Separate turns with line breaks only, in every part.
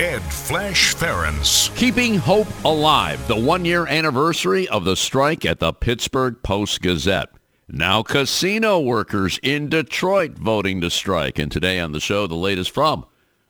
Ed Flash Ferenc.
Keeping Hope Alive, the one year anniversary of the strike at the Pittsburgh Post Gazette. Now casino workers in Detroit voting to strike. And today on the show, the latest from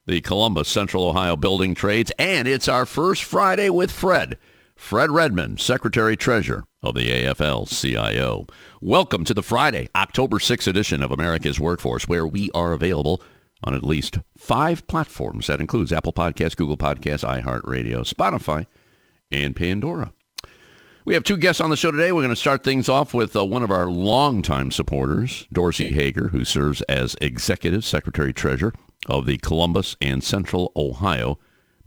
the Columbus Central Ohio Building Trades. And it's our first Friday with Fred. Fred Redmond, Secretary Treasurer of the AFL-CIO. Welcome to the Friday, October 6th edition of America's Workforce, where we are available on at least five platforms. That includes Apple Podcasts, Google Podcasts, iHeartRadio, Spotify, and Pandora. We have two guests on the show today. We're going to start things off with uh, one of our longtime supporters, Dorsey Hager, who serves as Executive Secretary Treasurer of the Columbus and Central Ohio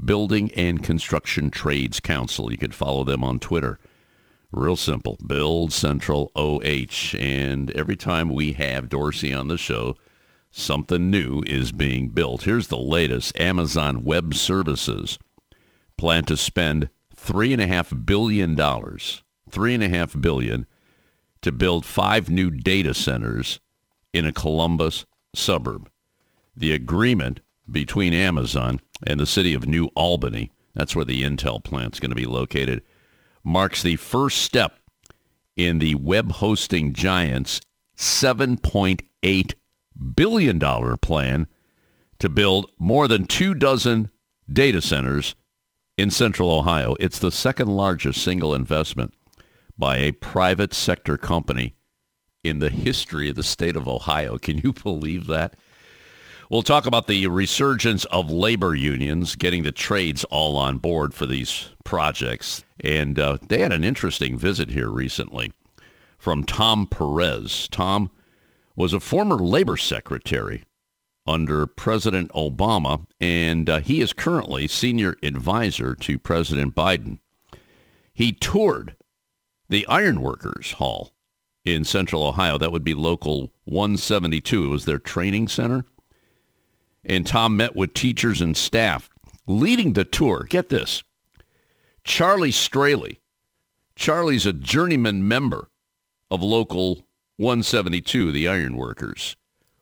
Building and Construction Trades Council. You can follow them on Twitter. Real simple. Build Central OH. And every time we have Dorsey on the show, Something new is being built. Here's the latest. Amazon Web Services plan to spend $3.5 billion, 3.5 billion to build five new data centers in a Columbus suburb. The agreement between Amazon and the city of New Albany, that's where the Intel plant is going to be located, marks the first step in the web hosting giant's $7.8 billion dollar plan to build more than two dozen data centers in central Ohio. It's the second largest single investment by a private sector company in the history of the state of Ohio. Can you believe that? We'll talk about the resurgence of labor unions, getting the trades all on board for these projects. And uh, they had an interesting visit here recently from Tom Perez. Tom was a former labor secretary under President Obama, and uh, he is currently senior advisor to President Biden. He toured the Ironworkers Hall in Central Ohio. That would be Local 172. It was their training center. And Tom met with teachers and staff. Leading the tour, get this, Charlie Straley. Charlie's a journeyman member of Local 172, the ironworkers,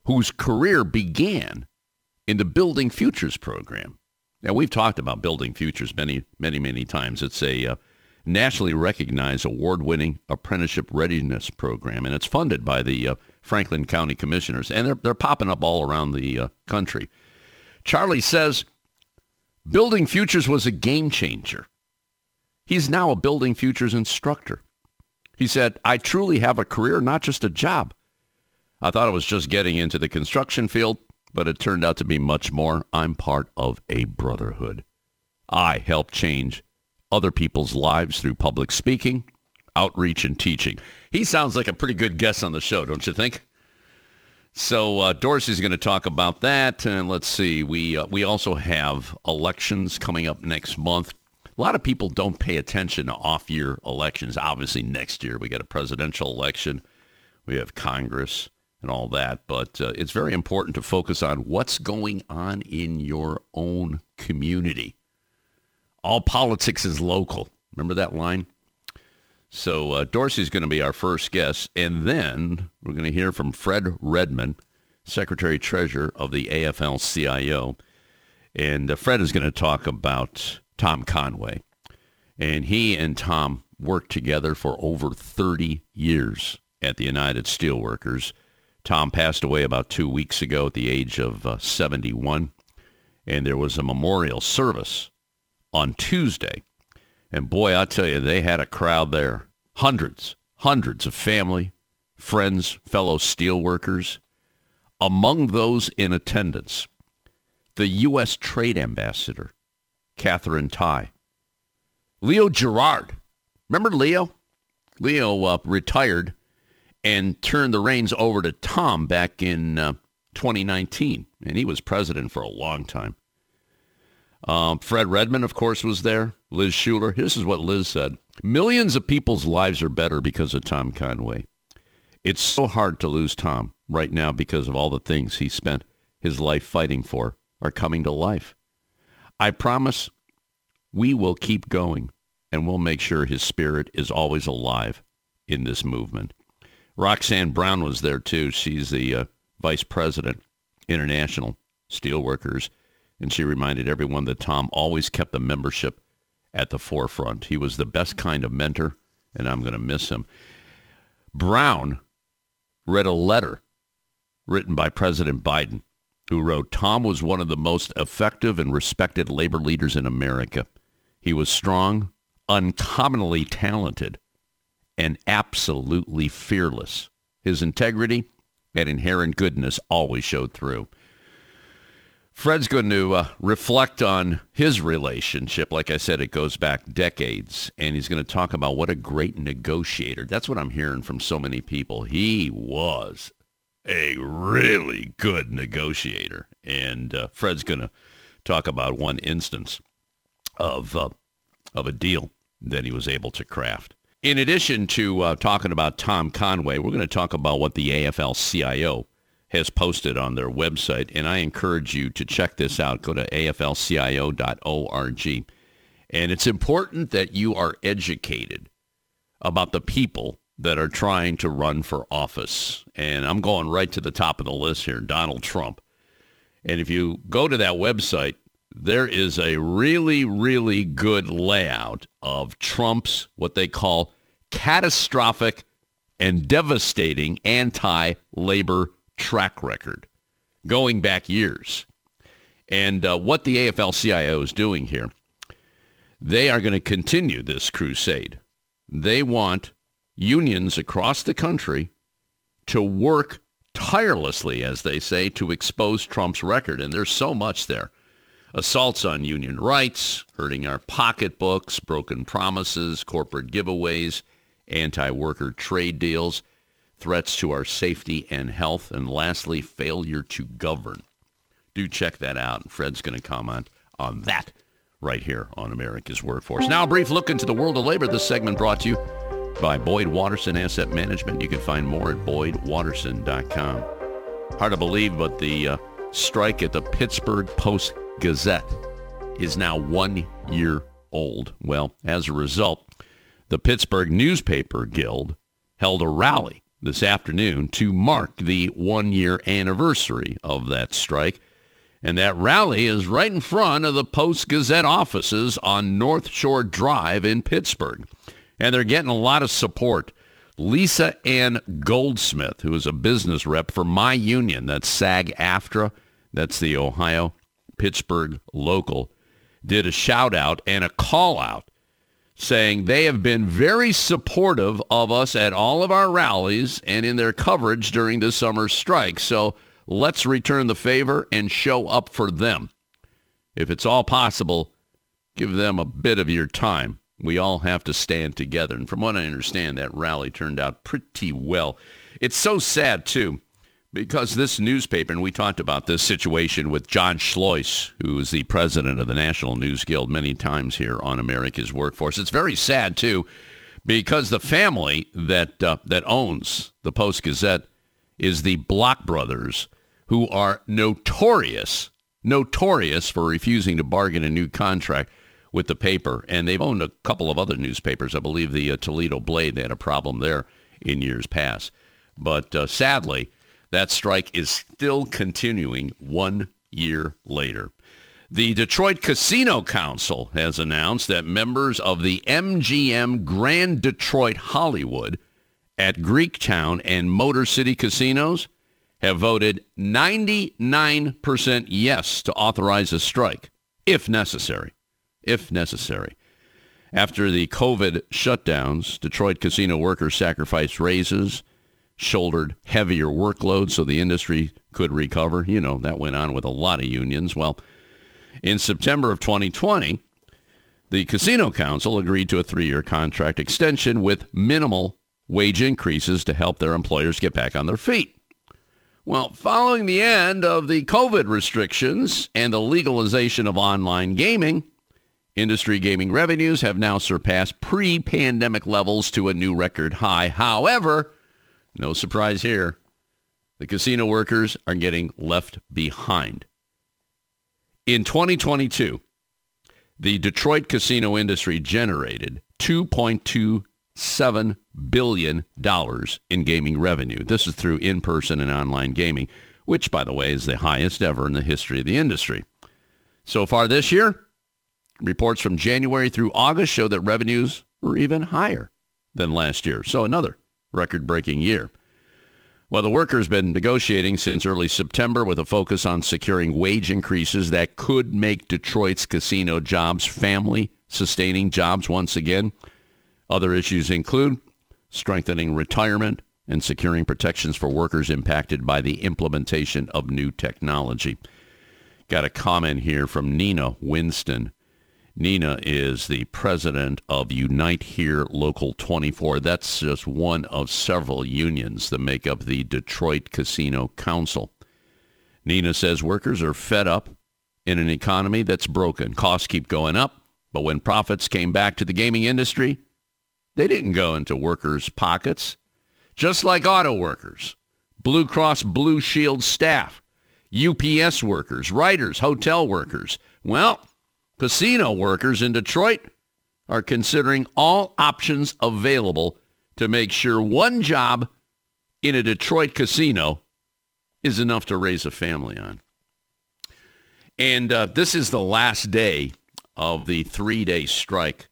whose career began in the Building Futures program. Now, we've talked about Building Futures many, many, many times. It's a uh, nationally recognized award-winning apprenticeship readiness program, and it's funded by the uh, Franklin County Commissioners, and they're, they're popping up all around the uh, country. Charlie says Building Futures was a game changer. He's now a Building Futures instructor. He said, I truly have a career, not just a job. I thought I was just getting into the construction field, but it turned out to be much more. I'm part of a brotherhood. I help change other people's lives through public speaking, outreach, and teaching. He sounds like a pretty good guest on the show, don't you think? So uh, Dorsey's going to talk about that, and let's see. We uh, we also have elections coming up next month. A lot of people don't pay attention to off-year elections. Obviously, next year we get a presidential election. We have Congress and all that. But uh, it's very important to focus on what's going on in your own community. All politics is local. Remember that line? So uh, Dorsey's going to be our first guest. And then we're going to hear from Fred Redmond, Secretary Treasurer of the AFL-CIO. And uh, Fred is going to talk about Tom Conway. And he and Tom worked together for over 30 years at the United Steelworkers. Tom passed away about two weeks ago at the age of uh, 71. And there was a memorial service on Tuesday. And boy, I tell you, they had a crowd there. Hundreds, hundreds of family, friends, fellow steelworkers. Among those in attendance, the U.S. Trade Ambassador, Katherine Tai. Leo Gerard. Remember Leo? Leo uh, retired and turned the reins over to Tom back in uh, 2019, and he was president for a long time. Um, Fred Redmond, of course, was there. Liz Shuler. This is what Liz said. Millions of people's lives are better because of Tom Conway. It's so hard to lose Tom right now because of all the things he spent his life fighting for are coming to life. I promise we will keep going and we'll make sure his spirit is always alive in this movement. Roxanne Brown was there too. She's the uh, vice president, international steelworkers, and she reminded everyone that Tom always kept the membership at the forefront. He was the best kind of mentor, and I'm going to miss him. Brown read a letter written by President Biden, who wrote, Tom was one of the most effective and respected labor leaders in America. He was strong, uncommonly talented, and absolutely fearless. His integrity and inherent goodness always showed through. Fred's going to uh, reflect on his relationship. Like I said, it goes back decades, and he's going to talk about what a great negotiator. That's what I'm hearing from so many people. He was a really good negotiator, and uh, Fred's going to talk about one instance of uh, of a deal that he was able to craft. In addition to uh, talking about Tom Conway, we're going to talk about what the AFL-CIO has posted on their website, and I encourage you to check this out. Go to aflcio.org. And it's important that you are educated about the people that are trying to run for office. And I'm going right to the top of the list here, Donald Trump. And if you go to that website, there is a really, really good layout of Trump's what they call catastrophic and devastating anti-labor track record going back years. And uh, what the AFL-CIO is doing here, they are going to continue this crusade. They want unions across the country to work tirelessly, as they say, to expose Trump's record. And there's so much there. Assaults on union rights, hurting our pocketbooks, broken promises, corporate giveaways, anti-worker trade deals threats to our safety and health, and lastly, failure to govern. Do check that out. And Fred's going to comment on that right here on America's Workforce. Now, a brief look into the world of labor. This segment brought to you by Boyd Watterson Asset Management. You can find more at boydwatterson.com. Hard to believe, but the uh, strike at the Pittsburgh Post-Gazette is now one year old. Well, as a result, the Pittsburgh Newspaper Guild held a rally this afternoon to mark the one-year anniversary of that strike. And that rally is right in front of the Post-Gazette offices on North Shore Drive in Pittsburgh. And they're getting a lot of support. Lisa Ann Goldsmith, who is a business rep for my union, that's SAG-AFTRA, that's the Ohio Pittsburgh local, did a shout out and a call out saying they have been very supportive of us at all of our rallies and in their coverage during the summer strike. So let's return the favor and show up for them. If it's all possible, give them a bit of your time. We all have to stand together. And from what I understand, that rally turned out pretty well. It's so sad, too because this newspaper, and we talked about this situation with John Schleuss, who is the president of the National News Guild many times here on America's Workforce. It's very sad, too, because the family that, uh, that owns the Post-Gazette is the Block brothers, who are notorious, notorious for refusing to bargain a new contract with the paper. And they've owned a couple of other newspapers. I believe the uh, Toledo Blade, they had a problem there in years past. But uh, sadly, that strike is still continuing one year later. The Detroit Casino Council has announced that members of the MGM Grand Detroit Hollywood at Greektown and Motor City casinos have voted 99% yes to authorize a strike, if necessary. If necessary. After the COVID shutdowns, Detroit casino workers sacrificed raises, shouldered heavier workloads so the industry could recover. You know, that went on with a lot of unions. Well, in September of 2020, the Casino Council agreed to a three-year contract extension with minimal wage increases to help their employers get back on their feet. Well, following the end of the COVID restrictions and the legalization of online gaming, industry gaming revenues have now surpassed pre-pandemic levels to a new record high. However, no surprise here, the casino workers are getting left behind. In 2022, the Detroit casino industry generated 2.27 billion dollars in gaming revenue. This is through in-person and online gaming, which by the way is the highest ever in the history of the industry. So far this year, reports from January through August show that revenues were even higher than last year. So another record-breaking year. Well, the workers been negotiating since early September with a focus on securing wage increases that could make Detroit's casino jobs family sustaining jobs once again. Other issues include strengthening retirement and securing protections for workers impacted by the implementation of new technology. Got a comment here from Nina Winston. Nina is the president of Unite Here Local 24. That's just one of several unions that make up the Detroit Casino Council. Nina says workers are fed up in an economy that's broken. Costs keep going up, but when profits came back to the gaming industry, they didn't go into workers' pockets. Just like auto workers, Blue Cross Blue Shield staff, UPS workers, writers, hotel workers. Well, Casino workers in Detroit are considering all options available to make sure one job in a Detroit casino is enough to raise a family on. And uh, this is the last day of the three-day strike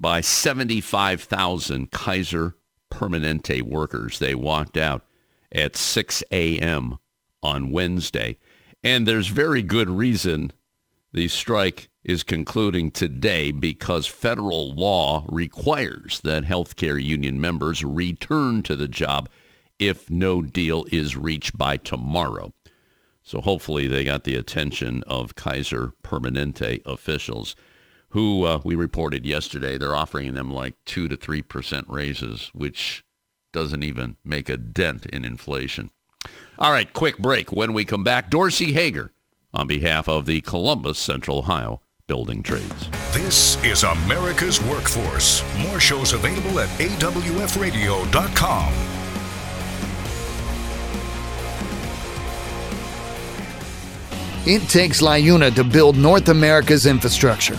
by 75,000 Kaiser Permanente workers. They walked out at 6 a.m. on Wednesday. And there's very good reason the strike is concluding today because federal law requires that healthcare union members return to the job if no deal is reached by tomorrow. So hopefully they got the attention of Kaiser Permanente officials who uh, we reported yesterday they're offering them like 2 to 3% raises, which doesn't even make a dent in inflation. All right, quick break. When we come back, Dorsey Hager on behalf of the Columbus Central Ohio Building Trades.
This is America's Workforce. More shows available at awfradio.com.
It takes LiUNA to build North America's infrastructure.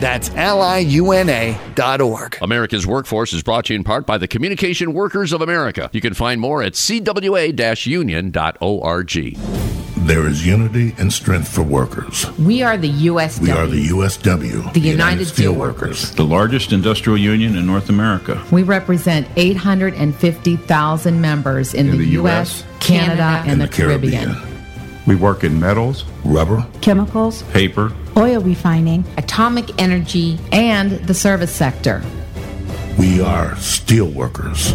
That's liuna.org.
America's Workforce is brought to you in part by the Communication Workers of America. You can find more at cwa-union.org.
There is unity and strength for workers.
We are the USW.
We are the USW,
the, United, Steelworkers,
the largest industrial union in North America.
We represent 850,000 members in, in the, the, U.S., Canada, Canada and, and, the, the Caribbean. Caribbean.
We work in metals,
rubber,
chemicals,
paper,
oil refining,
atomic energy, and the service sector.
We are steel workers,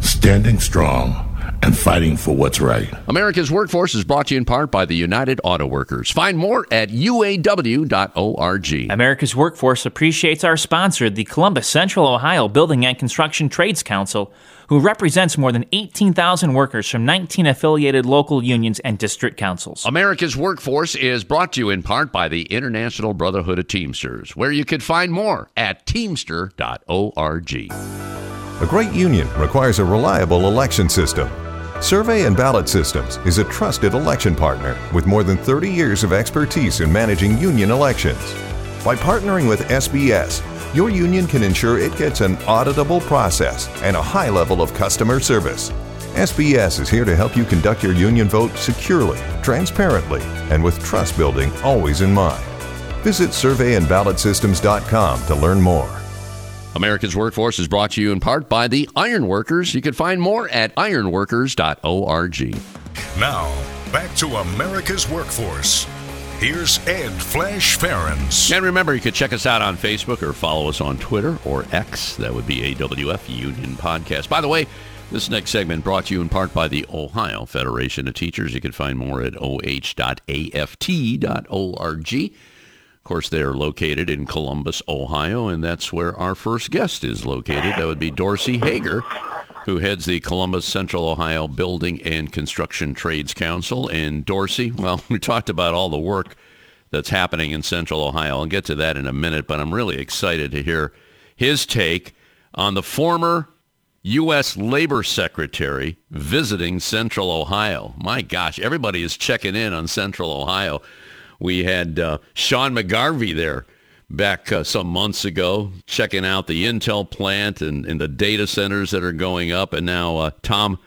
standing strong and fighting for what's right.
America's Workforce is brought to you in part by the United Auto Workers. Find more at uaw.org.
America's Workforce appreciates our sponsor, the Columbus Central Ohio Building and Construction Trades Council, who represents more than 18,000 workers from 19 affiliated local unions and district councils.
America's Workforce is brought to you in part by the International Brotherhood of Teamsters, where you can find more at teamster.org.
A great union requires a reliable election system. Survey and Ballot Systems is a trusted election partner with more than 30 years of expertise in managing union elections. By partnering with SBS, your union can ensure it gets an auditable process and a high level of customer service. SBS is here to help you conduct your union vote securely, transparently, and with trust building always in mind. Visit surveyandballotsystems.com to learn more.
America's Workforce is brought to you in part by the Ironworkers. You can find more at ironworkers.org.
Now, back to America's Workforce. Here's Ed Flash Ferenc.
And remember, you can check us out on Facebook or follow us on Twitter or X. That would be AWF Union Podcast. By the way, this next segment brought to you in part by the Ohio Federation of Teachers. You can find more at oh.aft.org. Of course, they're located in Columbus, Ohio, and that's where our first guest is located. That would be Dorsey Hager, who heads the Columbus Central Ohio Building and Construction Trades Council. And Dorsey, well, we talked about all the work that's happening in Central Ohio. I'll get to that in a minute, but I'm really excited to hear his take on the former U.S. Labor Secretary visiting Central Ohio. My gosh, everybody is checking in on Central Ohio. We had uh, Sean McGarvey there back uh, some months ago, checking out the Intel plant and, and the data centers that are going up. And now uh, Tom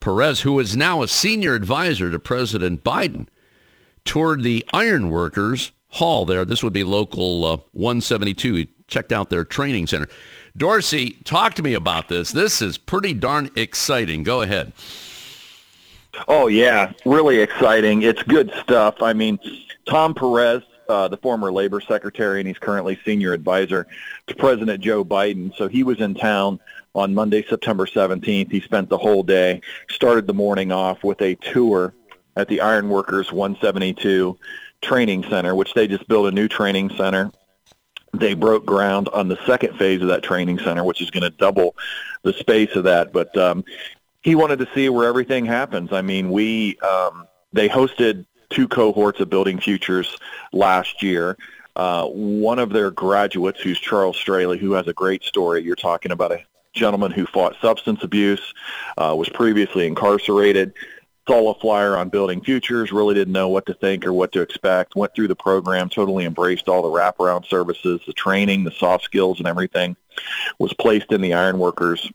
Perez, who is now a senior advisor to President Biden, toured the ironworkers hall there. This would be local uh, 172. He checked out their training center. Dorsey, talk to me about this. This is pretty darn exciting. Go ahead.
Oh, yeah, really exciting. It's good stuff. I mean, Tom Perez, uh, the former labor secretary, and he's currently senior advisor to President Joe Biden. So he was in town on Monday, September 17th. He spent the whole day, started the morning off with a tour at the Ironworkers 172 Training Center, which they just built a new training center they broke ground on the second phase of that training center, which is going to double the space of that. But um, he wanted to see where everything happens. I mean, we um, they hosted two cohorts of Building Futures last year. Uh, one of their graduates, who's Charles Straley, who has a great story. You're talking about a gentleman who fought substance abuse, uh, was previously incarcerated, saw a flyer on Building Futures, really didn't know what to think or what to expect, went through the program, totally embraced all the wraparound services, the training, the soft skills and everything, was placed in the Ironworkers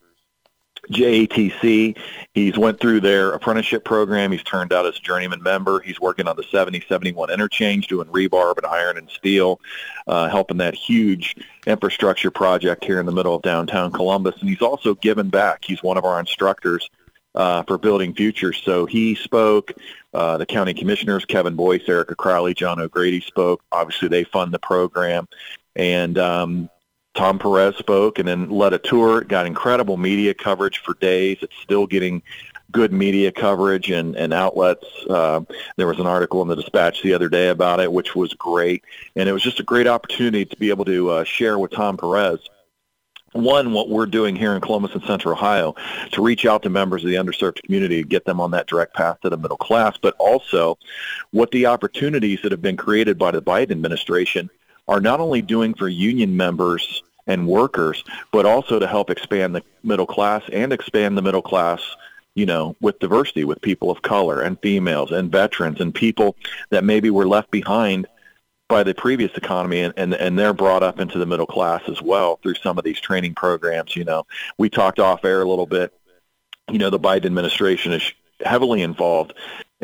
JATC. He's went through their apprenticeship program. He's turned out as a journeyman member. He's working on the 7071 interchange, doing rebar and iron and steel, uh, helping that huge infrastructure project here in the middle of downtown Columbus. And he's also given back. He's one of our instructors uh, for Building Futures. So he spoke. Uh, the county commissioners, Kevin Boyce, Erica Crawley, John O'Grady spoke. Obviously, they fund the program. And um, Tom Perez spoke and then led a tour. Got incredible media coverage for days. It's still getting good media coverage and, and outlets. Uh, there was an article in the Dispatch the other day about it, which was great. And it was just a great opportunity to be able to uh, share with Tom Perez one, what we're doing here in Columbus and Central Ohio to reach out to members of the underserved community, and get them on that direct path to the middle class, but also what the opportunities that have been created by the Biden administration are not only doing for union members and workers, but also to help expand the middle class and expand the middle class you know, with diversity, with people of color and females and veterans and people that maybe were left behind by the previous economy and, and and they're brought up into the middle class as well through some of these training programs you know. We talked off air a little bit. You know the biden administration is heavily involved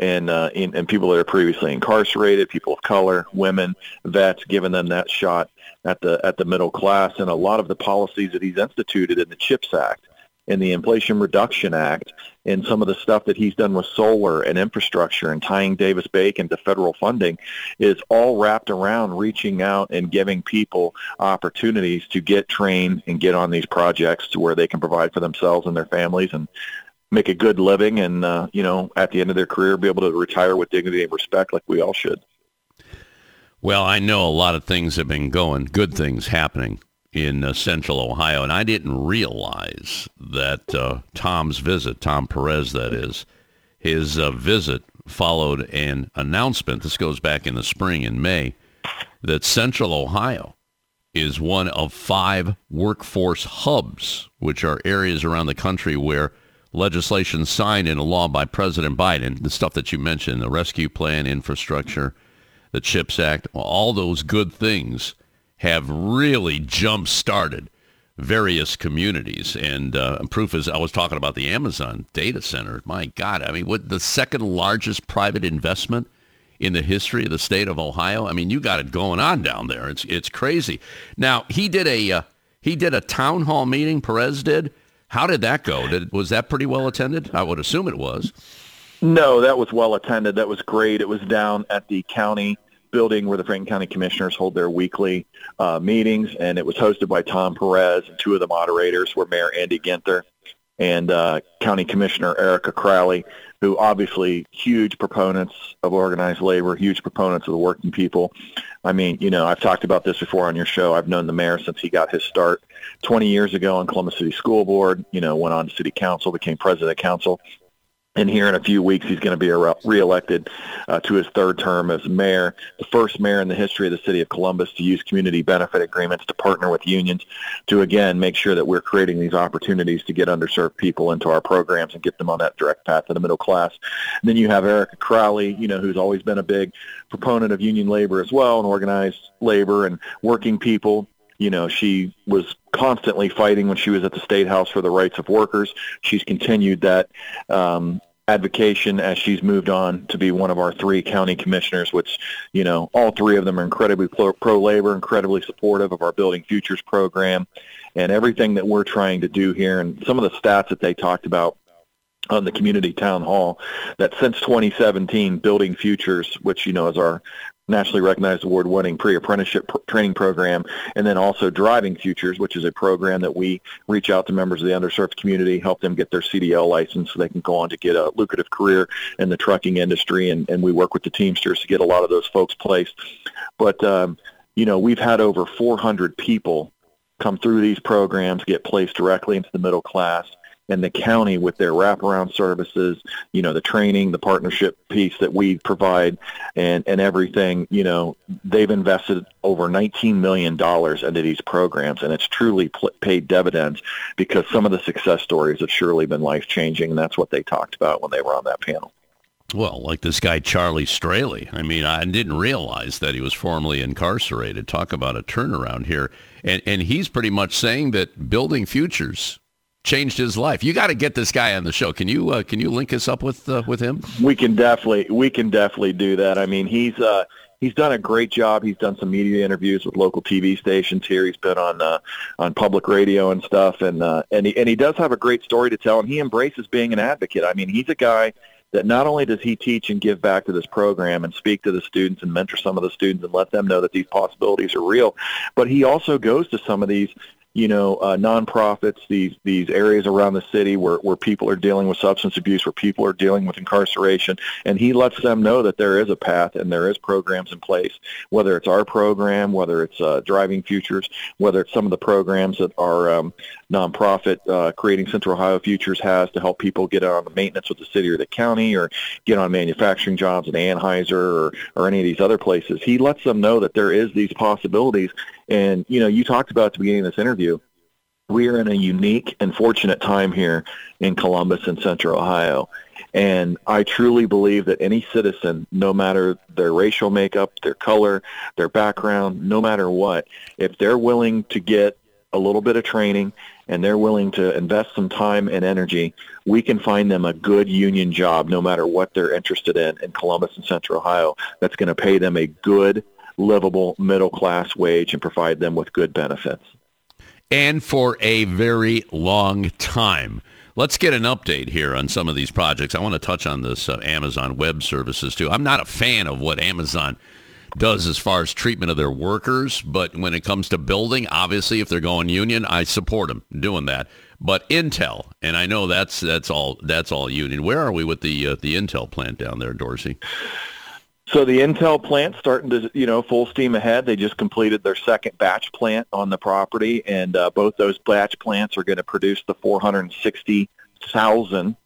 in, uh, in, in people that are previously incarcerated, people of color, women, vets, giving them that shot at the at the middle class, and a lot of the policies that he's instituted in the CHIPS Act in the Inflation Reduction Act and some of the stuff that he's done with solar and infrastructure and tying Davis Bacon to federal funding is all wrapped around reaching out and giving people opportunities to get trained and get on these projects to where they can provide for themselves and their families and make a good living and uh, you know at the end of their career be able to retire with dignity and respect like we all should.
Well, I know a lot of things have been going, good things happening in uh, central Ohio, and I didn't realize that uh, Tom's visit, Tom Perez, that is, his uh, visit followed an announcement. This goes back in the spring in May that Central Ohio is one of five workforce hubs, which are areas around the country where legislation signed into law by President Biden, the stuff that you mentioned, the rescue plan, infrastructure, the CHIPS Act, all those good things have really jump-started various communities. And uh, proof is I was talking about the Amazon data center. My God, I mean, what the second largest private investment in the history of the state of Ohio. I mean, you got it going on down there. It's it's crazy. Now he did a uh, he did a town hall meeting. Perez did. How did that go? Did, was that pretty well attended? I would assume it was.
No, that was well attended. That was great. It was down at the county building where the Franklin County Commissioners hold their weekly uh, meetings, and it was hosted by Tom Perez, and two of the moderators were Mayor Andy Ginther and uh, County Commissioner Erica Crawley, who obviously huge proponents of organized labor, huge proponents of the working people. I mean, you know, I've talked about this before on your show. I've known the mayor since he got his start 20 years ago on Columbus City School Board, you know, went on to city council, became president of council, and here in a few weeks, he's going to be reelected uh, to his third term as mayor, the first mayor in the history of the city of Columbus to use community benefit agreements to partner with unions to, again, make sure that we're creating these opportunities to get underserved people into our programs and get them on that direct path to the middle class. And then you have Erica Crawley, you know, who's always been a big proponent of union labor as well and organized labor and working people you know, she was constantly fighting when she was at the State House for the rights of workers. She's continued that um, advocation as she's moved on to be one of our three county commissioners, which, you know, all three of them are incredibly pro-labor, incredibly supportive of our Building Futures program and everything that we're trying to do here. And some of the stats that they talked about on the community town hall that since 2017 building futures which you know is our nationally recognized award-winning pre-apprenticeship pr- training program, and then also Driving Futures, which is a program that we reach out to members of the underserved community, help them get their CDL license so they can go on to get a lucrative career in the trucking industry, and, and we work with the Teamsters to get a lot of those folks placed. But, um, you know, we've had over 400 people come through these programs, get placed directly into the middle class, and the county with their wraparound services, you know, the training, the partnership piece that we provide and, and everything, you know, they've invested over $19 million into these programs and it's truly pl- paid dividends because some of the success stories have surely been life-changing and that's what they talked about when they were on that panel.
Well, like this guy Charlie Straley. I mean, I didn't realize that he was formerly incarcerated. Talk about a turnaround here. And and he's pretty much saying that building futures changed his life. You got to get this guy on the show. Can you uh, can you link us up with uh, with him?
We can definitely we can definitely do that. I mean, he's uh, he's done a great job. He's done some media interviews with local TV stations here. He's been on uh, on public radio and stuff, and uh, and he and he does have a great story to tell. And he embraces being an advocate. I mean, he's a guy that not only does he teach and give back to this program and speak to the students and mentor some of the students and let them know that these possibilities are real, but he also goes to some of these you know, uh, nonprofits, these these areas around the city where, where people are dealing with substance abuse, where people are dealing with incarceration, and he lets them know that there is a path and there is programs in place, whether it's our program, whether it's uh, Driving Futures, whether it's some of the programs that are um, nonprofit uh, Creating Central Ohio Futures has to help people get on the maintenance with the city or the county or get on manufacturing jobs at Anheuser or, or any of these other places. He lets them know that there is these possibilities and, you know, you talked about at the beginning of this interview, we are in a unique and fortunate time here in Columbus and Central Ohio. And I truly believe that any citizen, no matter their racial makeup, their color, their background, no matter what, if they're willing to get a little bit of training and they're willing to invest some time and energy, we can find them a good union job no matter what they're interested in in Columbus and Central Ohio that's going to pay them a good livable middle class wage and provide them with good benefits.
And for a very long time. Let's get an update here on some of these projects. I want to touch on this uh, Amazon Web Services too. I'm not a fan of what Amazon does as far as treatment of their workers, but when it comes to building, obviously if they're going union, I support them doing that. But Intel, and I know that's that's all that's all union. Where are we with the uh, the Intel plant down there, Dorsey?
So the Intel plant starting to, you know, full steam ahead. They just completed their second batch plant on the property, and uh, both those batch plants are going to produce the 460,000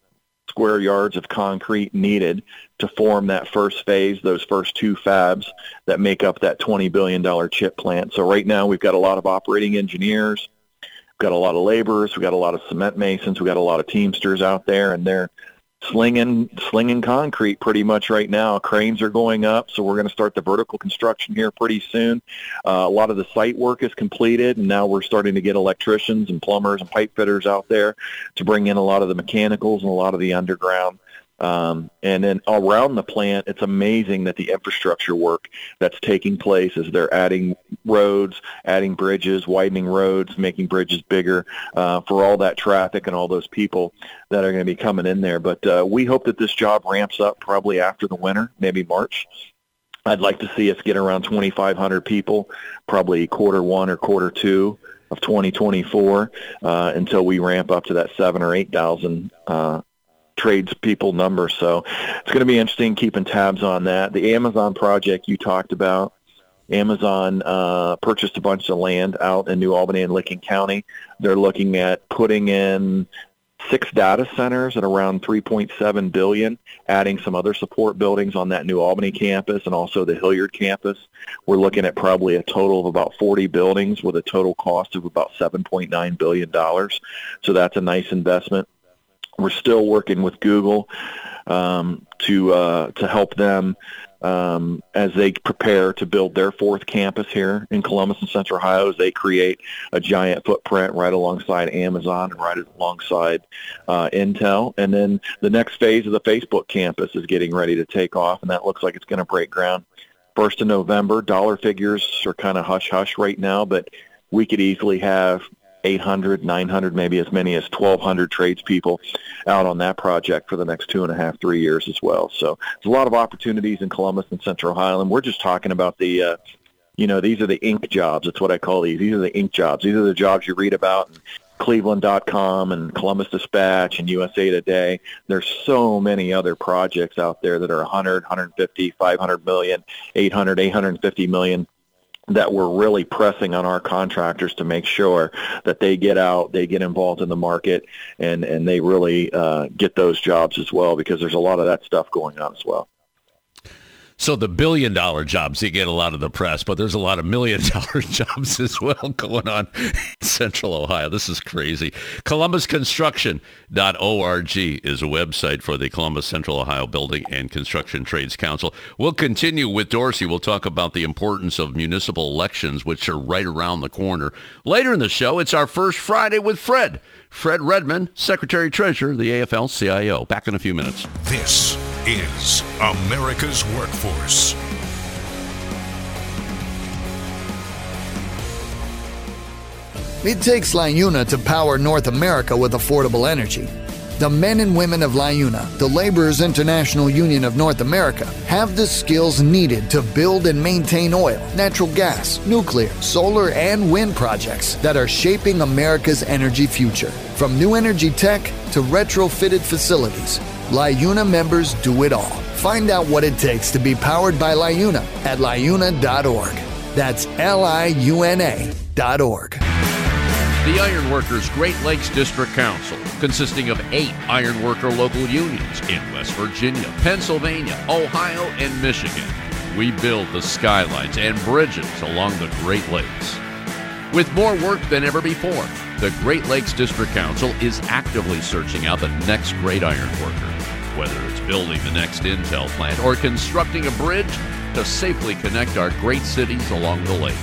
square yards of concrete needed to form that first phase, those first two fabs that make up that $20 billion chip plant. So right now we've got a lot of operating engineers, we've got a lot of laborers, we've got a lot of cement masons, we've got a lot of teamsters out there, and they're slinging slinging concrete pretty much right now. Cranes are going up, so we're going to start the vertical construction here pretty soon. Uh, a lot of the site work is completed, and now we're starting to get electricians and plumbers and pipe fitters out there to bring in a lot of the mechanicals and a lot of the underground um, and then around the plant, it's amazing that the infrastructure work that's taking place as they're adding roads, adding bridges, widening roads, making bridges bigger uh, for all that traffic and all those people that are going to be coming in there. But uh, we hope that this job ramps up probably after the winter, maybe March. I'd like to see us get around 2,500 people, probably quarter one or quarter two of 2024, uh, until we ramp up to that seven or eight thousand uh, tradespeople number. So it's going to be interesting keeping tabs on that. The Amazon project you talked about. Amazon uh, purchased a bunch of land out in New Albany and Licking County. They're looking at putting in six data centers at around 3.7 billion, adding some other support buildings on that New Albany campus and also the Hilliard campus. We're looking at probably a total of about 40 buildings with a total cost of about 7.9 billion dollars. So that's a nice investment. We're still working with Google um, to uh, to help them um, as they prepare to build their fourth campus here in Columbus and Central Ohio, as they create a giant footprint right alongside Amazon and right alongside uh, Intel. And then the next phase of the Facebook campus is getting ready to take off, and that looks like it's going to break ground first of November. Dollar figures are kind of hush hush right now, but we could easily have 800, 900, maybe as many as 1,200 tradespeople out on that project for the next two and a half, three years as well. So there's a lot of opportunities in Columbus and Central Ohio, and we're just talking about the, uh, you know, these are the ink jobs. That's what I call these. These are the ink jobs. These are the jobs you read about in Cleveland.com and Columbus Dispatch and USA Today. There's so many other projects out there that are 100, 150, 500 million, 800, 850 million that we're really pressing on our contractors to make sure that they get out, they get involved in the market, and and they really uh, get those jobs as well because there's a lot of that stuff going on as well.
So the billion dollar jobs, you get a lot of the press, but there's a lot of million dollar jobs as well going on in central Ohio. This is crazy. ColumbusConstruction.org is a website for the Columbus Central Ohio Building and Construction Trades Council. We'll continue with Dorsey. We'll talk about the importance of municipal elections, which are right around the corner. Later in the show, it's our first Friday with Fred. Fred Redmond, Secretary Treasurer, the AFL-CIO. Back in a few minutes.
This is America's Workforce.
It takes LIUNA to power North America with affordable energy. The men and women of LIUNA, the Laborers International Union of North America, have the skills needed to build and maintain oil, natural gas, nuclear, solar, and wind projects that are shaping America's energy future. From new energy tech to retrofitted facilities, LIUNA members do it all. Find out what it takes to be powered by LIUNA at liuna.org. That's L I U N A dot org.
The Ironworkers Great Lakes District Council, consisting of eight ironworker local unions in West Virginia, Pennsylvania, Ohio, and Michigan. We build the skylines and bridges along the Great Lakes. With more work than ever before, the Great Lakes District Council is actively searching out the next great ironworker, whether it's building the next Intel plant or constructing a bridge to safely connect our great cities along the lake.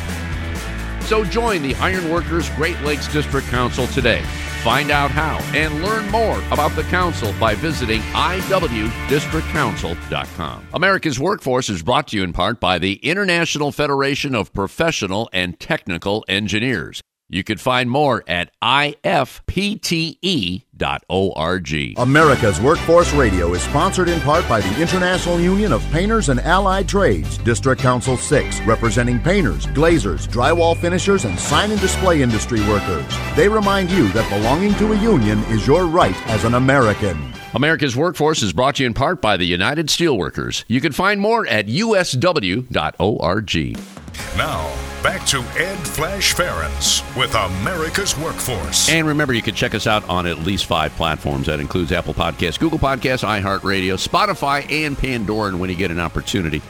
So join the Ironworkers Great Lakes District Council today. Find out how and learn more about the council by visiting iwdistrictcouncil.com. America's Workforce is brought to you in part by the International Federation of Professional and Technical Engineers. You can find more at ifpte.org.
America's Workforce Radio is sponsored in part by the International Union of Painters and Allied Trades, District Council 6, representing painters, glazers, drywall finishers, and sign and display industry workers. They remind you that belonging to a union is your right as an American.
America's Workforce is brought to you in part by the United Steelworkers. You can find more at usw.org.
Now, back to Ed Flash Ferenc with America's Workforce.
And remember, you can check us out on at least five platforms. That includes Apple Podcasts, Google Podcasts, iHeartRadio, Spotify, and Pandora. And when you get an opportunity,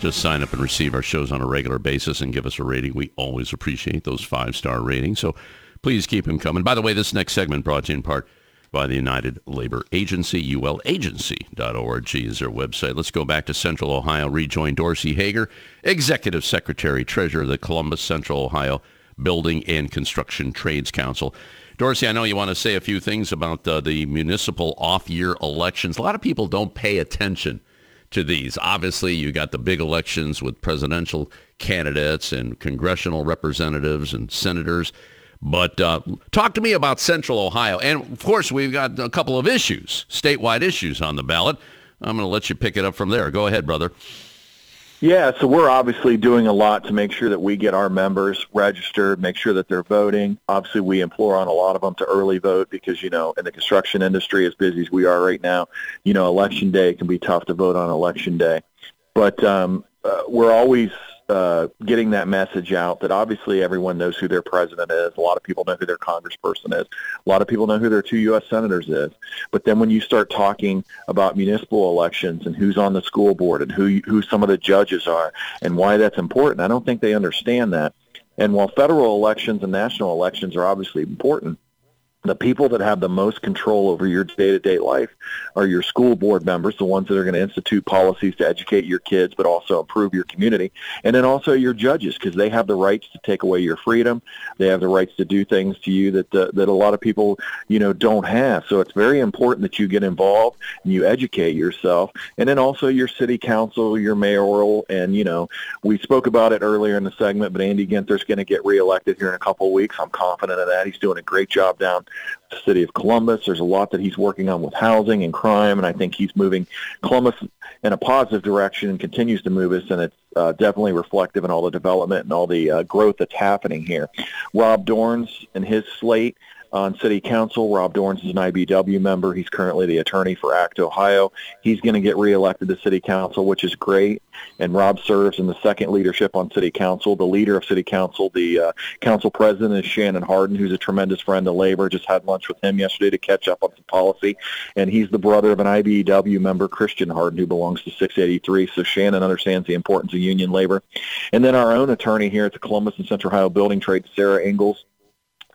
just sign up and receive our shows on a regular basis and give us a rating. We always appreciate those five star ratings. So please keep them coming. By the way, this next segment brought to you in part by the United Labor Agency. ULagency.org is their website. Let's go back to Central Ohio. Rejoin Dorsey Hager, Executive Secretary, Treasurer of the Columbus Central Ohio Building and Construction Trades Council. Dorsey, I know you want to say a few things about uh, the municipal off-year elections. A lot of people don't pay attention to these. Obviously, you got the big elections with presidential candidates and congressional representatives and senators. But uh, talk to me about Central Ohio. And of course, we've got a couple of issues, statewide issues on the ballot. I'm going to let you pick it up from there. Go ahead, brother.
Yeah, so we're obviously doing a lot to make sure that we get our members registered, make sure that they're voting. Obviously, we implore on a lot of them to early vote because, you know, in the construction industry, as busy as we are right now, you know, election day can be tough to vote on election day. But um, uh, we're always uh, getting that message out that obviously everyone knows who their president is. A lot of people know who their congressperson is. A lot of people know who their two U.S. senators is. But then when you start talking about municipal elections and who's on the school board and who who some of the judges are and why that's important, I don't think they understand that. And while federal elections and national elections are obviously important, the people that have the most control over your day-to-day life are your school board members, the ones that are going to institute policies to educate your kids, but also improve your community, and then also your judges because they have the rights to take away your freedom. They have the rights to do things to you that uh, that a lot of people, you know, don't have. So it's very important that you get involved and you educate yourself, and then also your city council, your mayoral, and you know, we spoke about it earlier in the segment, but Andy Ginther's going to get reelected here in a couple of weeks. I'm confident of that. He's doing a great job down the city of Columbus. There's a lot that he's working on with housing and crime, and I think he's moving Columbus in a positive direction and continues to move us, and it's uh, definitely reflective in all the development and all the uh, growth that's happening here. Rob Dorans and his slate on city council. Rob Dorans is an IBEW member. He's currently the attorney for ACT Ohio. He's going to get reelected to city council, which is great. And Rob serves in the second leadership on city council. The leader of city council, the uh, council president, is Shannon Hardin, who's a tremendous friend of labor. Just had lunch with him yesterday to catch up on some policy. And he's the brother of an IBEW member, Christian Hardin, who belongs to 683. So Shannon understands the importance of union labor. And then our own attorney here at the Columbus and Central Ohio Building Trade, Sarah Ingles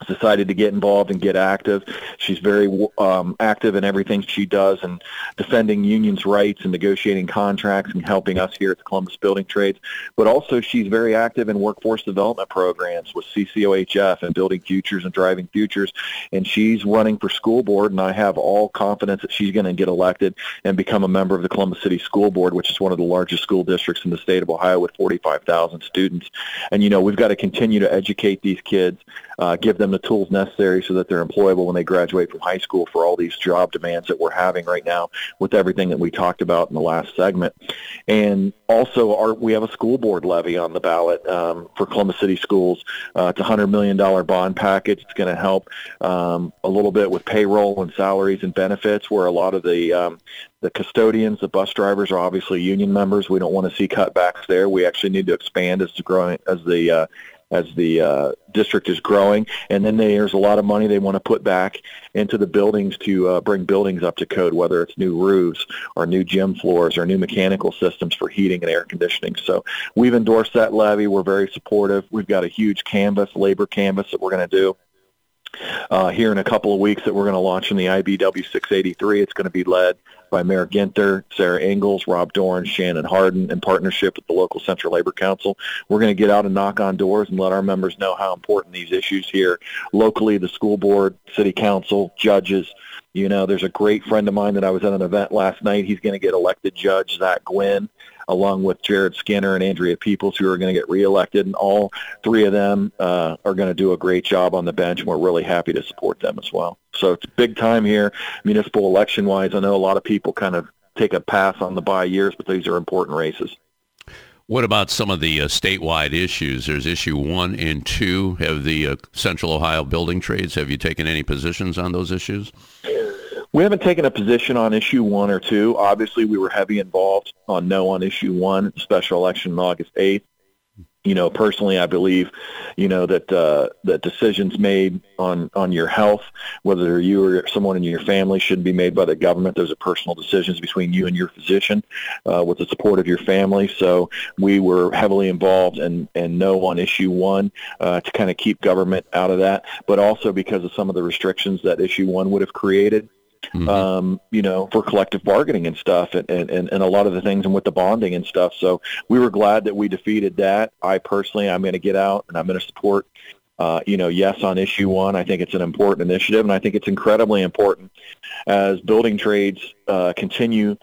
decided to get involved and get active. She's very um, active in everything she does and defending unions' rights and negotiating contracts and helping us here at the Columbus Building Trades. But also she's very active in workforce development programs with CCOHF and Building Futures and Driving Futures. And she's running for school board, and I have all confidence that she's going to get elected and become a member of the Columbus City School Board, which is one of the largest school districts in the state of Ohio with 45,000 students. And, you know, we've got to continue to educate these kids, uh, give them the tools necessary so that they're employable when they graduate from high school for all these job demands that we're having right now with everything that we talked about in the last segment. And also, our, we have a school board levy on the ballot um, for Columbus City schools. Uh, it's a $100 million bond package. It's going to help um, a little bit with payroll and salaries and benefits where a lot of the um, the custodians, the bus drivers are obviously union members. We don't want to see cutbacks there. We actually need to expand as the growing as the uh, as the uh, district is growing. And then there's a lot of money they want to put back into the buildings to uh, bring buildings up to code, whether it's new roofs or new gym floors or new mechanical systems for heating and air conditioning. So we've endorsed that levy. We're very supportive. We've got a huge canvas, labor canvas that we're going to do uh, here in a couple of weeks that we're going to launch in the IBEW 683. It's going to be led by Mayor Ginther, Sarah Ingles, Rob Dorans, Shannon Hardin, in partnership with the local Central Labor Council. We're going to get out and knock on doors and let our members know how important these issues here locally, the school board, city council, judges. You know, there's a great friend of mine that I was at an event last night. He's going to get elected judge, Zach Gwynn along with Jared Skinner and Andrea Peeples, who are going to get reelected. And all three of them uh, are going to do a great job on the bench, and we're really happy to support them as well. So it's big time here, municipal election-wise. I know a lot of people kind of take a pass on the by years, but these are important races.
What about some of the uh, statewide issues? There's issue one and two of the uh, Central Ohio building trades. Have you taken any positions on those issues?
We haven't taken a position on issue one or two. Obviously, we were heavy involved on no on issue one, special election on August 8th. You know, personally, I believe, you know, that uh, that decisions made on on your health, whether you or someone in your family, shouldn't be made by the government. Those are personal decisions between you and your physician, uh, with the support of your family. So we were heavily involved and and no on issue one uh, to kind of keep government out of that, but also because of some of the restrictions that issue one would have created mm-hmm. um, you know, for collective bargaining and stuff and, and, and a lot of the things and with the bonding and stuff. So we were glad that we defeated that. I personally, I'm going to get out and I'm going to support uh, you know, yes on issue one. I think it's an important initiative, and I think it's incredibly important as building trades uh, continue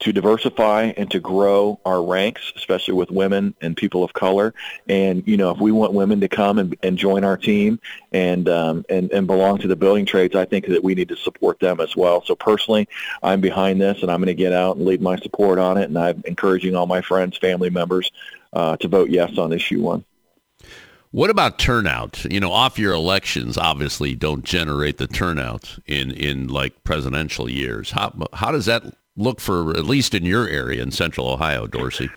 to diversify and to grow our ranks, especially with women and people of color. And you know, if we want women to come and, and join our team and um, and and belong to the building trades, I think that we need to support them as well. So personally, I'm behind this, and I'm going to get out and lead my support on it. And I'm encouraging all my friends, family members, uh, to vote yes on issue one.
What about turnout? You know, off year elections obviously don't generate the turnout in, in like presidential years. How, how does that look for, at least in your area in central Ohio, Dorsey?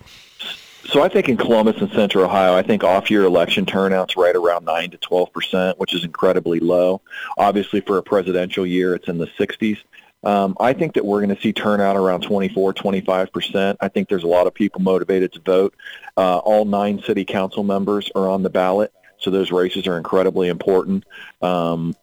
So I think in Columbus and Central Ohio, I think off-year election turnout's right around 9 to 12 percent, which is incredibly low. Obviously, for a presidential year, it's in the 60s. Um, I think that we're going to see turnout around 24, 25 percent. I think there's a lot of people motivated to vote. Uh, all nine city council members are on the ballot, so those races are incredibly important. Um,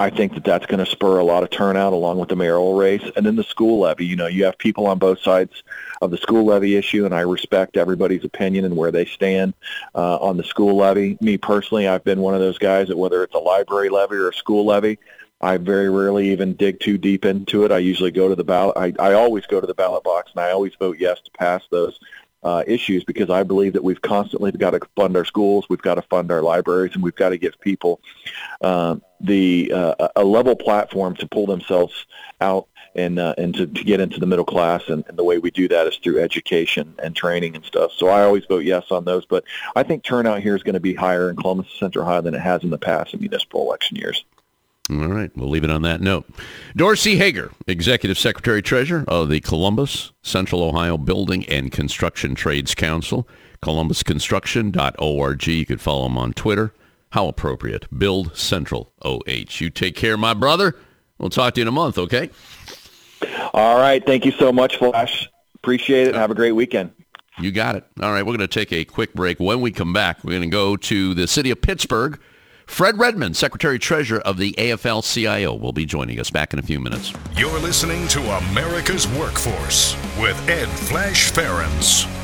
I think that that's going to spur a lot of turnout along with the mayoral race. And then the school levy. You know, you have people on both sides of the school levy issue, and I respect everybody's opinion and where they stand uh, on the school levy. Me personally, I've been one of those guys that whether it's a library levy or a school levy, I very rarely even dig too deep into it. I usually go to the ballot. I, I always go to the ballot box, and I always vote yes to pass those uh, issues because I believe that we've constantly got to fund our schools, we've got to fund our libraries, and we've got to give people uh, the uh, a level platform to pull themselves out and uh, and to, to get into the middle class. And, and the way we do that is through education and training and stuff. So I always vote yes on those. But I think turnout here is going to be higher in Columbus Central Ohio than it has in the past in municipal election years.
All right, we'll leave it on that note. Dorsey Hager, Executive Secretary Treasurer of the Columbus Central Ohio Building and Construction Trades Council, columbusconstruction.org. You could follow him on Twitter. How appropriate. Build Central OH. You take care, my brother. We'll talk to you in a month, okay?
All right. Thank you so much, Flash. Appreciate it. Have a great weekend.
You got it. All right, we're going to take a quick break. When we come back, we're going to go to the city of Pittsburgh Fred Redmond, Secretary Treasurer of the AFL-CIO, will be joining us back in a few minutes.
You're listening to America's Workforce with Ed Flash Ferenc.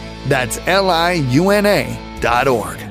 That's L I U N A dot org.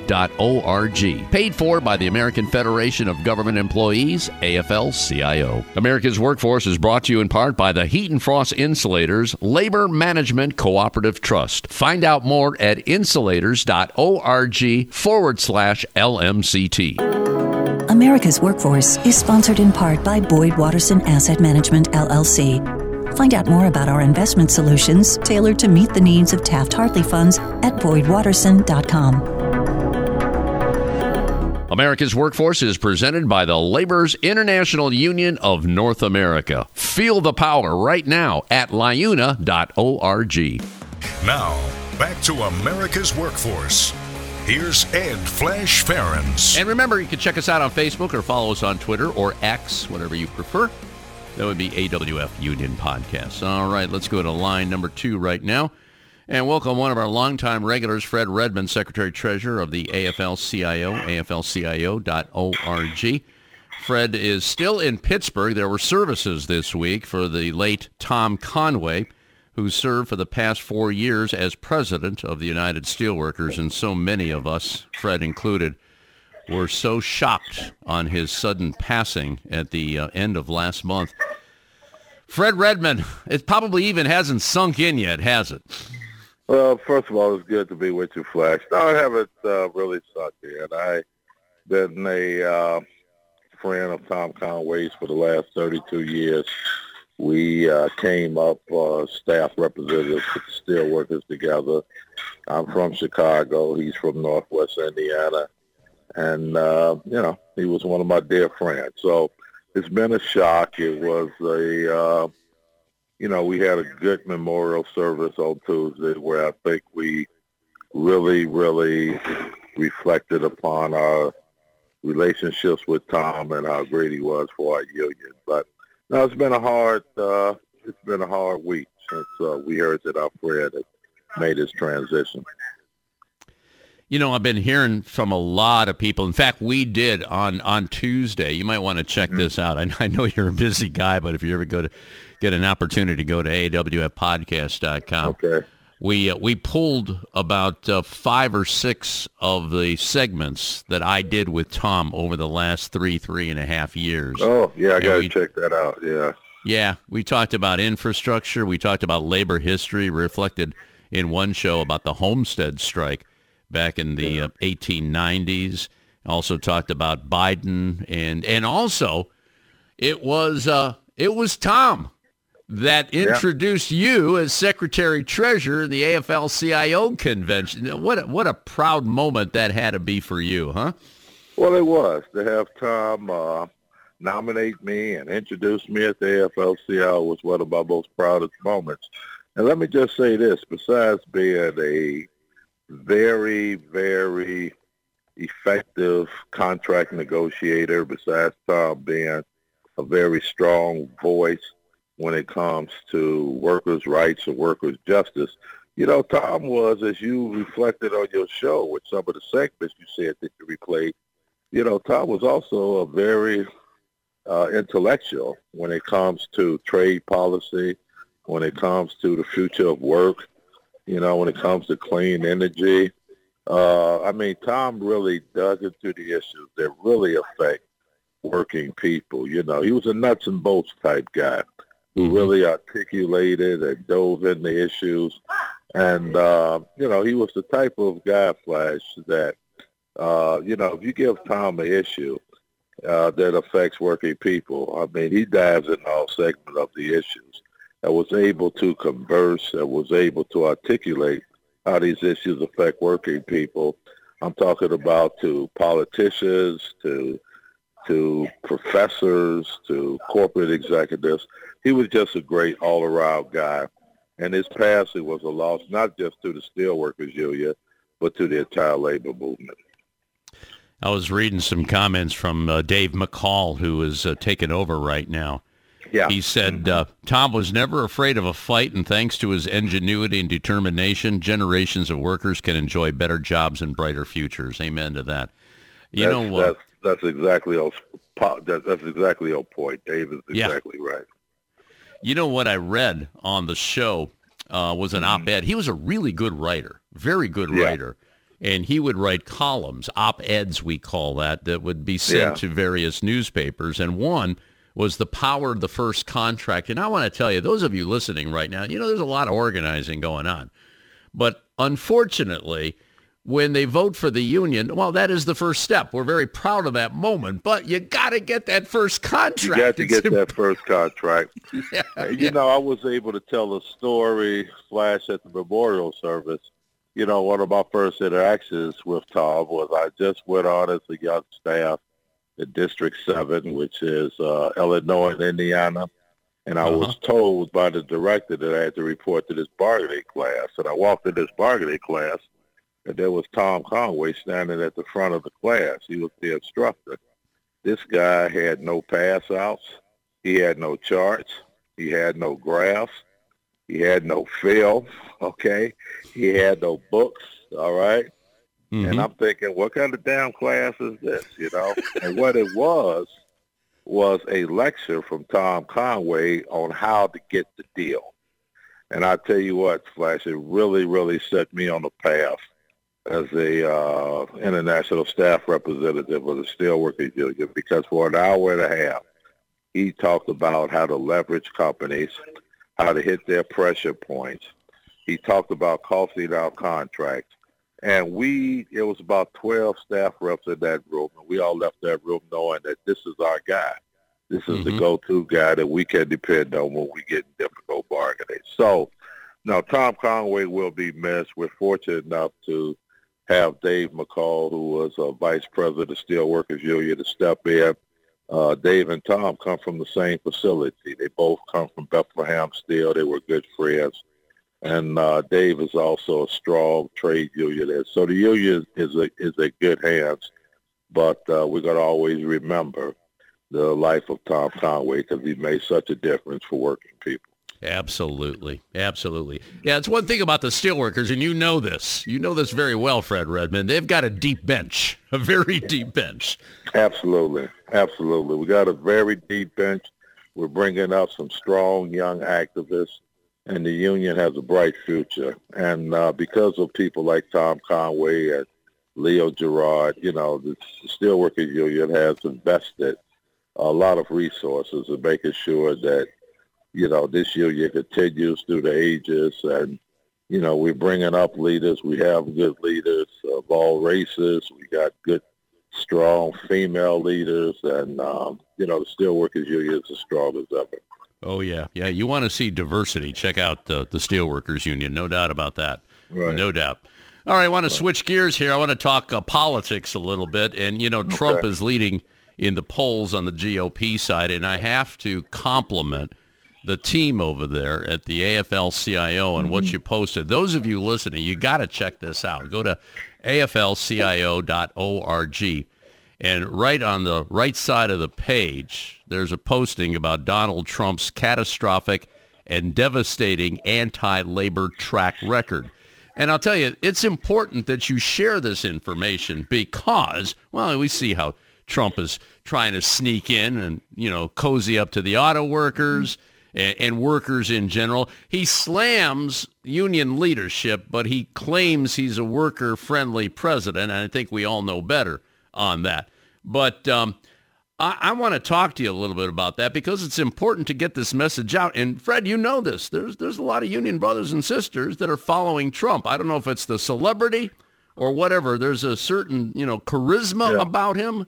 AFL.org. Paid for by the American Federation of Government Employees, AFL-CIO. America's Workforce is brought to you in part by the Heat and Frost Insulators Labor Management Cooperative Trust. Find out more at insulators.org forward slash LMCT.
America's Workforce is sponsored in part by Boyd Watterson Asset Management, LLC. Find out more about our investment solutions tailored to meet the needs of Taft Hartley funds at boydwatterson.com.
America's Workforce is presented by the Laborers International Union of North America. Feel the power right now at liuna.org.
Now, back to America's Workforce. Here's Ed Flash Ferenc.
And remember, you can check us out on Facebook or follow us on Twitter or X, whatever you prefer. That would be AWF Union Podcast. All right, let's go to line number two right now and welcome one of our longtime regulars, Fred Redmond, Secretary Treasurer of the AFL-CIO, aflcio.org. Fred is still in Pittsburgh. There were services this week for the late Tom Conway, who served for the past four years as president of the United Steelworkers, and so many of us, Fred included, were so shocked on his sudden passing at the uh, end of last month. Fred Redmond, it probably even hasn't sunk in yet, has it?
Well, first of all, it's good to be with you, Flash. No, I haven't uh, really sucked in. I've been a uh, friend of Tom Conway's for the last 32 years. We uh, came up uh, staff representatives with the together. I'm from Chicago. He's from Northwest Indiana. And, uh, you know, he was one of my dear friends. So it's been a shock. It was a, uh, you know, we had a good memorial service on Tuesday where I think we really, really reflected upon our relationships with Tom and how great he was for our union. But no, it's been a hard, uh, it's been a hard week since uh, we heard that our friend had made his transition.
You know, I've been hearing from a lot of people. In fact, we did on on Tuesday. You might want to check mm-hmm. this out. I, I, know you're a busy guy, but if you ever go to get an opportunity, to go to awfpodcast.com.
Okay.
We uh, we pulled about uh, five or six of the segments that I did with Tom over the last three three and a half years.
Oh yeah, I got to check that out. Yeah.
Yeah, we talked about infrastructure. We talked about labor history, reflected in one show about the Homestead strike back in the uh, 1890s. Also talked about Biden and and also it was uh, it was Tom that introduced yeah. you as Secretary Treasurer in the AFL-CIO convention. What a, what a proud moment that had to be for you, huh?
Well, it was to have Tom uh, nominate me and introduce me at the AFL-CIO was one of my most proudest moments. And let me just say this: besides being a very, very effective contract negotiator besides Tom being a very strong voice when it comes to workers' rights and workers' justice. You know, Tom was, as you reflected on your show with some of the segments you said that you replayed, you know, Tom was also a very uh, intellectual when it comes to trade policy, when it comes to the future of work, you know, when it comes to clean energy. Uh, I mean, Tom really dug into the issues that really affect working people. You know, he was a nuts and bolts type guy who mm-hmm. really articulated and dove into issues. And, uh, you know, he was the type of guy, Flash, that, uh, you know, if you give Tom an issue uh, that affects working people, I mean, he dives in all segments of the issues and was able to converse, and was able to articulate how these issues affect working people. I'm talking about to politicians, to to professors, to corporate executives. He was just a great all-around guy. And his passing was a loss not just to the steelworkers union, but to the entire labor movement.
I was reading some comments from uh, Dave McCall, who is uh, taking over right now.
Yeah.
He said, uh, Tom was never afraid of a fight, and thanks to his ingenuity and determination, generations of workers can enjoy better jobs and brighter futures. Amen to that. You
that's,
know
what? That's, exactly on, that's exactly on point. Dave is exactly
yeah.
right.
You know what I read on the show uh, was an mm-hmm. op-ed. He was a really good writer, very good yeah. writer. And he would write columns, op-eds we call that, that would be sent yeah. to various newspapers. And one – was the power of the first contract. And I want to tell you, those of you listening right now, you know, there's a lot of organizing going on. But unfortunately, when they vote for the union, well, that is the first step. We're very proud of that moment, but you got to get that first contract. You
got to get that first contract. yeah, you yeah. know, I was able to tell a story flash at the memorial service. You know, one of my first interactions with Tom was I just went on as a young staff in District 7, which is uh, Illinois and Indiana. And I uh-huh. was told by the director that I had to report to this bargaining class. And I walked in this bargaining class, there was Tom Conway standing at the front of the class. He was the instructor. This guy had no pass outs. He had no charts. He had no graphs. He had no film, okay? He had no books, all right? Mm-hmm. And I'm thinking, what kind of damn class is this, you know? and what it was was a lecture from Tom Conway on how to get the deal. And I tell you what, Flash, it really, really set me on the path as a uh, international staff representative of the Steelworkers Union because for an hour and a half, he talked about how to leverage companies, how to hit their pressure points. He talked about costing out contracts And we, it was about 12 staff reps in that room, and we all left that room knowing that this is our guy. This is mm-hmm. the go-to guy that we can depend on when we get difficult bargaining. So, now Tom Conway will be missed. We're fortunate enough to have Dave McCall, who was a vice president of Steelworkers Union, to step in. Uh, Dave and Tom come from the same facility. They both come from Bethlehem Steel. They were good friends. And uh, Dave is also a strong trade unionist. So the union is a, is a good hands. But uh, we're going to always remember the life of Tom Conway because he made such a difference for working people.
Absolutely. Absolutely. Yeah, it's one thing about the steelworkers, and you know this. You know this very well, Fred Redmond. They've got a deep bench, a very deep bench.
Absolutely. Absolutely. We got a very deep bench. We're bringing up some strong young activists, and the union has a bright future. And uh, because of people like Tom Conway and Leo Gerard, you know, the Steelworkers Union has invested a lot of resources in making sure that you know, this year you continues through the ages and, you know, we're bringing up leaders. We have good leaders of all races. We got good, strong female leaders and, um, you know, the Steelworkers Union is as strong as ever.
Oh, yeah. Yeah, you want to see diversity. Check out the, the Steelworkers Union. No doubt about that. Right. No doubt. All right, I want to switch gears here. I want to talk uh, politics a little bit. And, you know, Trump okay. is leading in the polls on the GOP side, and I have to compliment the team over there at the AFL-CIO and mm-hmm. what you posted. Those of you listening, you got to check this out. Go to aflcio.org and right on the right side of the page, there's a posting about Donald Trump's catastrophic and devastating anti-labor track record. And I'll tell you, it's important that you share this information because, well, we see how Trump is trying to sneak in and, you know, cozy up to the auto workers. Mm-hmm and, and workers in general. He slams union leadership, but he claims he's a worker-friendly president, and I think we all know better on that. But um, I, I want to talk to you a little bit about that because it's important to get this message out. And Fred, you know this. There's there's a lot of union brothers and sisters that are following Trump. I don't know if it's the celebrity or whatever. There's a certain you know charisma yeah. about him.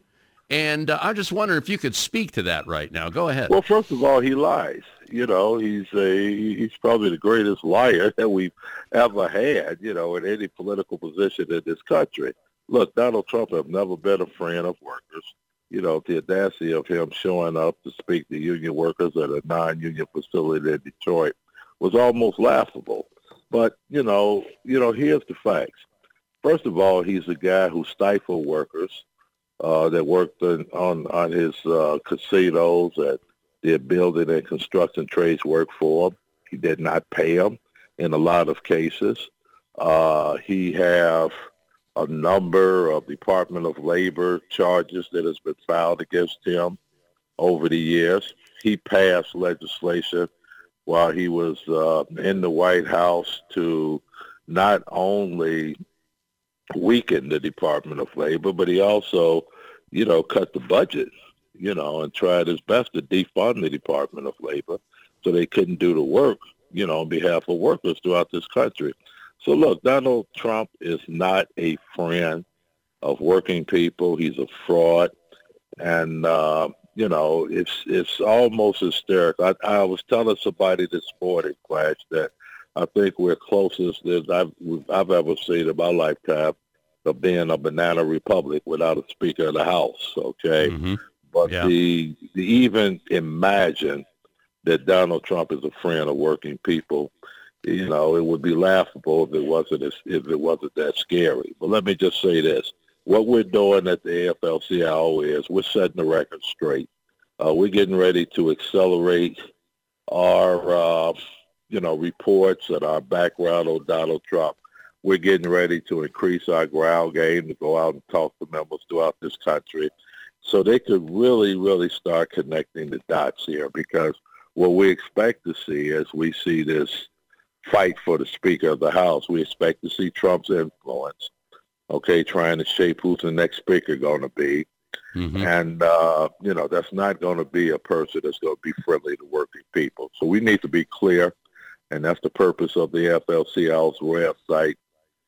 And uh, I just wonder if you could speak to that right now. Go ahead.
Well, first of all, he lies you know, he's a he's probably the greatest liar that we've ever had, you know, in any political position in this country. Look, Donald Trump have never been a friend of workers. You know, the audacity of him showing up to speak to union workers at a non-union facility in Detroit was almost laughable. But you know, you know, here's the facts. First of all, he's a guy who stifled workers uh, that worked on on, on his uh, casinos at did building and construction trades work for him. He did not pay them in a lot of cases. Uh, he have a number of Department of Labor charges that has been filed against him over the years. He passed legislation while he was uh, in the White House to not only weaken the Department of Labor, but he also, you know, cut the budget you know, and tried his best to defund the Department of Labor so they couldn't do the work, you know, on behalf of workers throughout this country. So look, Donald Trump is not a friend of working people. He's a fraud. And, uh, you know, it's it's almost hysterical. I, I was telling somebody this morning, Flash, that I think we're closest that I've, I've ever seen in my lifetime of being a banana republic without a Speaker of the House, okay? Mm-hmm. But yeah. the, the even imagine that Donald Trump is a friend of working people, you know, it would be laughable if it wasn't as, if it wasn't that scary. But let me just say this: what we're doing at the AFL-CIO is we're setting the record straight. Uh, we're getting ready to accelerate our, uh, you know, reports and our background on Donald Trump. We're getting ready to increase our ground game to go out and talk to members throughout this country so they could really, really start connecting the dots here because what we expect to see as we see this fight for the Speaker of the House, we expect to see Trump's influence, okay, trying to shape who's the next Speaker going to be. Mm-hmm. And, uh, you know, that's not going to be a person that's going to be friendly to working people. So we need to be clear, and that's the purpose of the AFL-CIO's website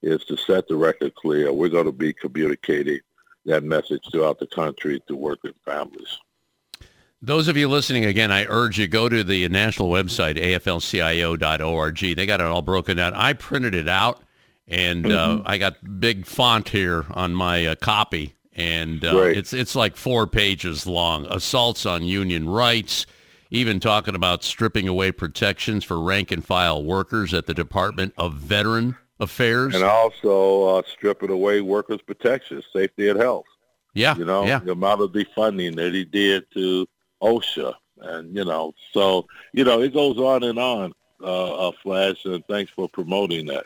is to set the record clear. We're going to be communicating that message throughout the country to working families.
Those of you listening again, I urge you go to the national website aflcio.org. They got it all broken down. I printed it out, and uh, mm-hmm. uh, I got big font here on my uh, copy, and uh, it's it's like four pages long. Assaults on union rights, even talking about stripping away protections for rank and file workers at the Department of Veteran Affairs,
and also uh, stripping away workers' protections, safety and health.
Yeah,
you know
yeah.
the amount of defunding that he did to OSHA, and you know, so you know, it goes on and on. Uh, uh, Flash, and thanks for promoting that.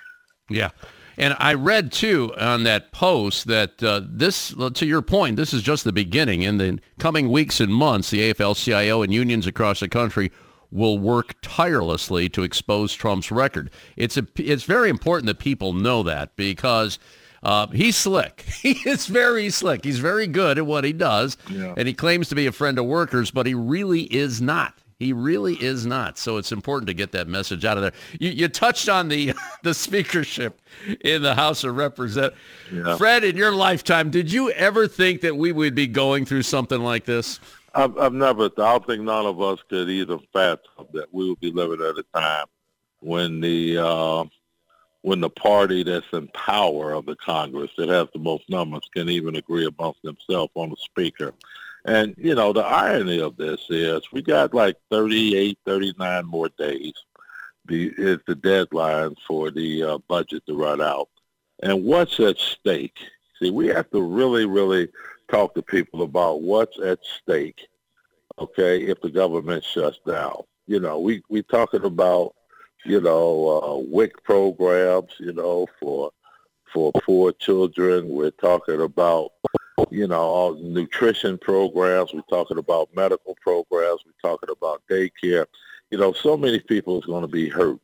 Yeah. And I read too on that post that uh, this, to your point, this is just the beginning. In the coming weeks and months, the AFL-CIO and unions across the country will work tirelessly to expose Trump's record. It's a, it's very important that people know that because uh, he's slick. He is very slick. He's very good at what he does, yeah. and he claims to be a friend of workers, but he really is not. He really is not. So it's important to get that message out of there. You, you touched on the the speakership in the House of Representatives. Yeah. Fred, in your lifetime, did you ever think that we would be going through something like this?
I've, I've never. I don't think none of us could even fathom that we would be living at a time when the uh, when the party that's in power of the Congress that has the most numbers can even agree amongst themselves on the speaker. And, you know, the irony of this is we got like 38, 39 more days the, is the deadline for the uh, budget to run out. And what's at stake? See, we have to really, really talk to people about what's at stake, okay, if the government shuts down. You know, we, we talking about you know, uh, WIC programs, you know, for for poor children. We're talking about, you know, all nutrition programs. We're talking about medical programs. We're talking about daycare. You know, so many people is going to be hurt,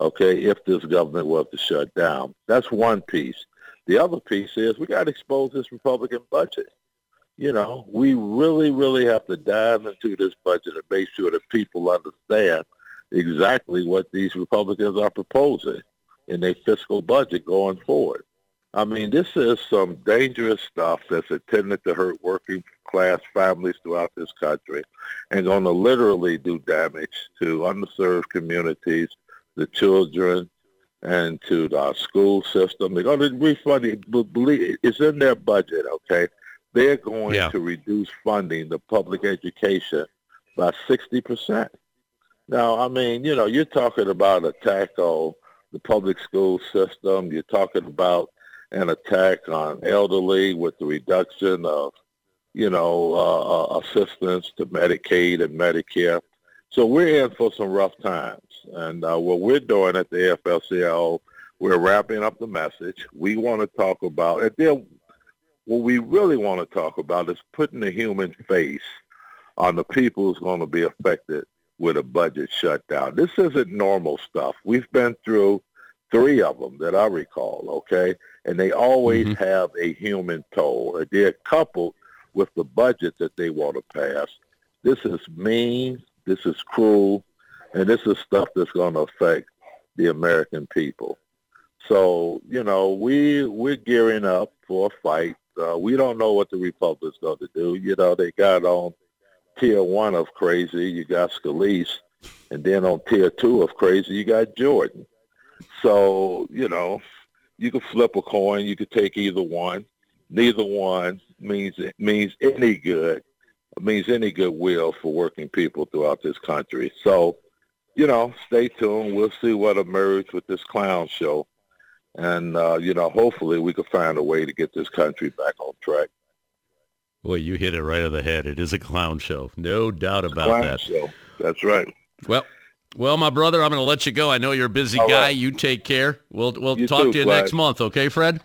okay, if this government was to shut down. That's one piece. The other piece is we got to expose this Republican budget. You know, we really, really have to dive into this budget and make sure that people understand – exactly what these Republicans are proposing in their fiscal budget going forward. I mean, this is some dangerous stuff that's intended to hurt working class families throughout this country and going to literally do damage to underserved communities, the children, and to the school system. They're going to refund it. It's in their budget, okay? They're going yeah. to reduce funding to public education by 60%. Now, I mean, you know, you're talking about attack on the public school system. You're talking about an attack on elderly with the reduction of, you know, uh, uh, assistance to Medicaid and Medicare. So we're in for some rough times. And uh, what we're doing at the AFL-CIO, we're wrapping up the message. We want to talk about, and then what we really want to talk about is putting the human face on the people who's going to be affected with a budget shutdown. This isn't normal stuff. We've been through three of them that I recall, okay? And they always mm-hmm. have a human toll. They're coupled with the budget that they want to pass. This is mean, this is cruel, and this is stuff that's going to affect the American people. So, you know, we, we're gearing up for a fight. Uh, we don't know what the Republicans going to do. You know, they got on tier one of crazy, you got Scalise, and then on tier two of crazy, you got Jordan. So you know, you could flip a coin. You could take either one. Neither one means means any good means any goodwill for working people throughout this country. So, you know, stay tuned. We'll see what emerges with this clown show. And, uh, you know, hopefully we can find a way to get this country back on track.
Boy, you hit it right on the head. It is a clown show. No doubt about
clown
that.
Show. That's right.
Well, well, my brother, I'm going to let you go. I know you're a busy All guy. Right. You take care. We'll we'll
you
talk
too,
to you next month, okay, Fred?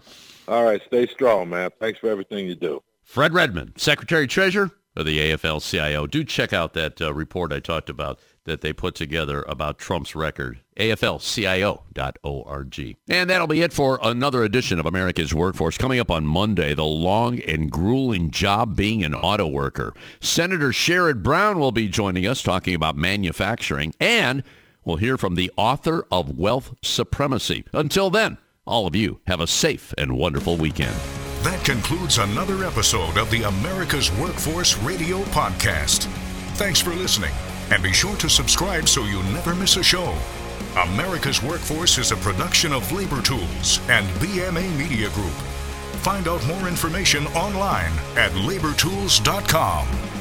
All right. Stay strong, man. Thanks for everything you do.
Fred Redmond, Secretary Treasurer of the AFL-CIO. Do check out that uh, report I talked about that they put together about Trump's record, aflcio.org. And that'll be it for another edition of America's Workforce. Coming up on Monday, the long and grueling job being an auto worker. Senator Sherrod Brown will be joining us talking about manufacturing, and we'll hear from the author of Wealth Supremacy. Until then, All of you have a safe and wonderful weekend.
That concludes another episode of the America's Workforce Radio Podcast. Thanks for listening, and be sure to subscribe so you never miss a show. America's Workforce is a production of Labor Tools and BMA Media Group. Find out more information online at labortools.com.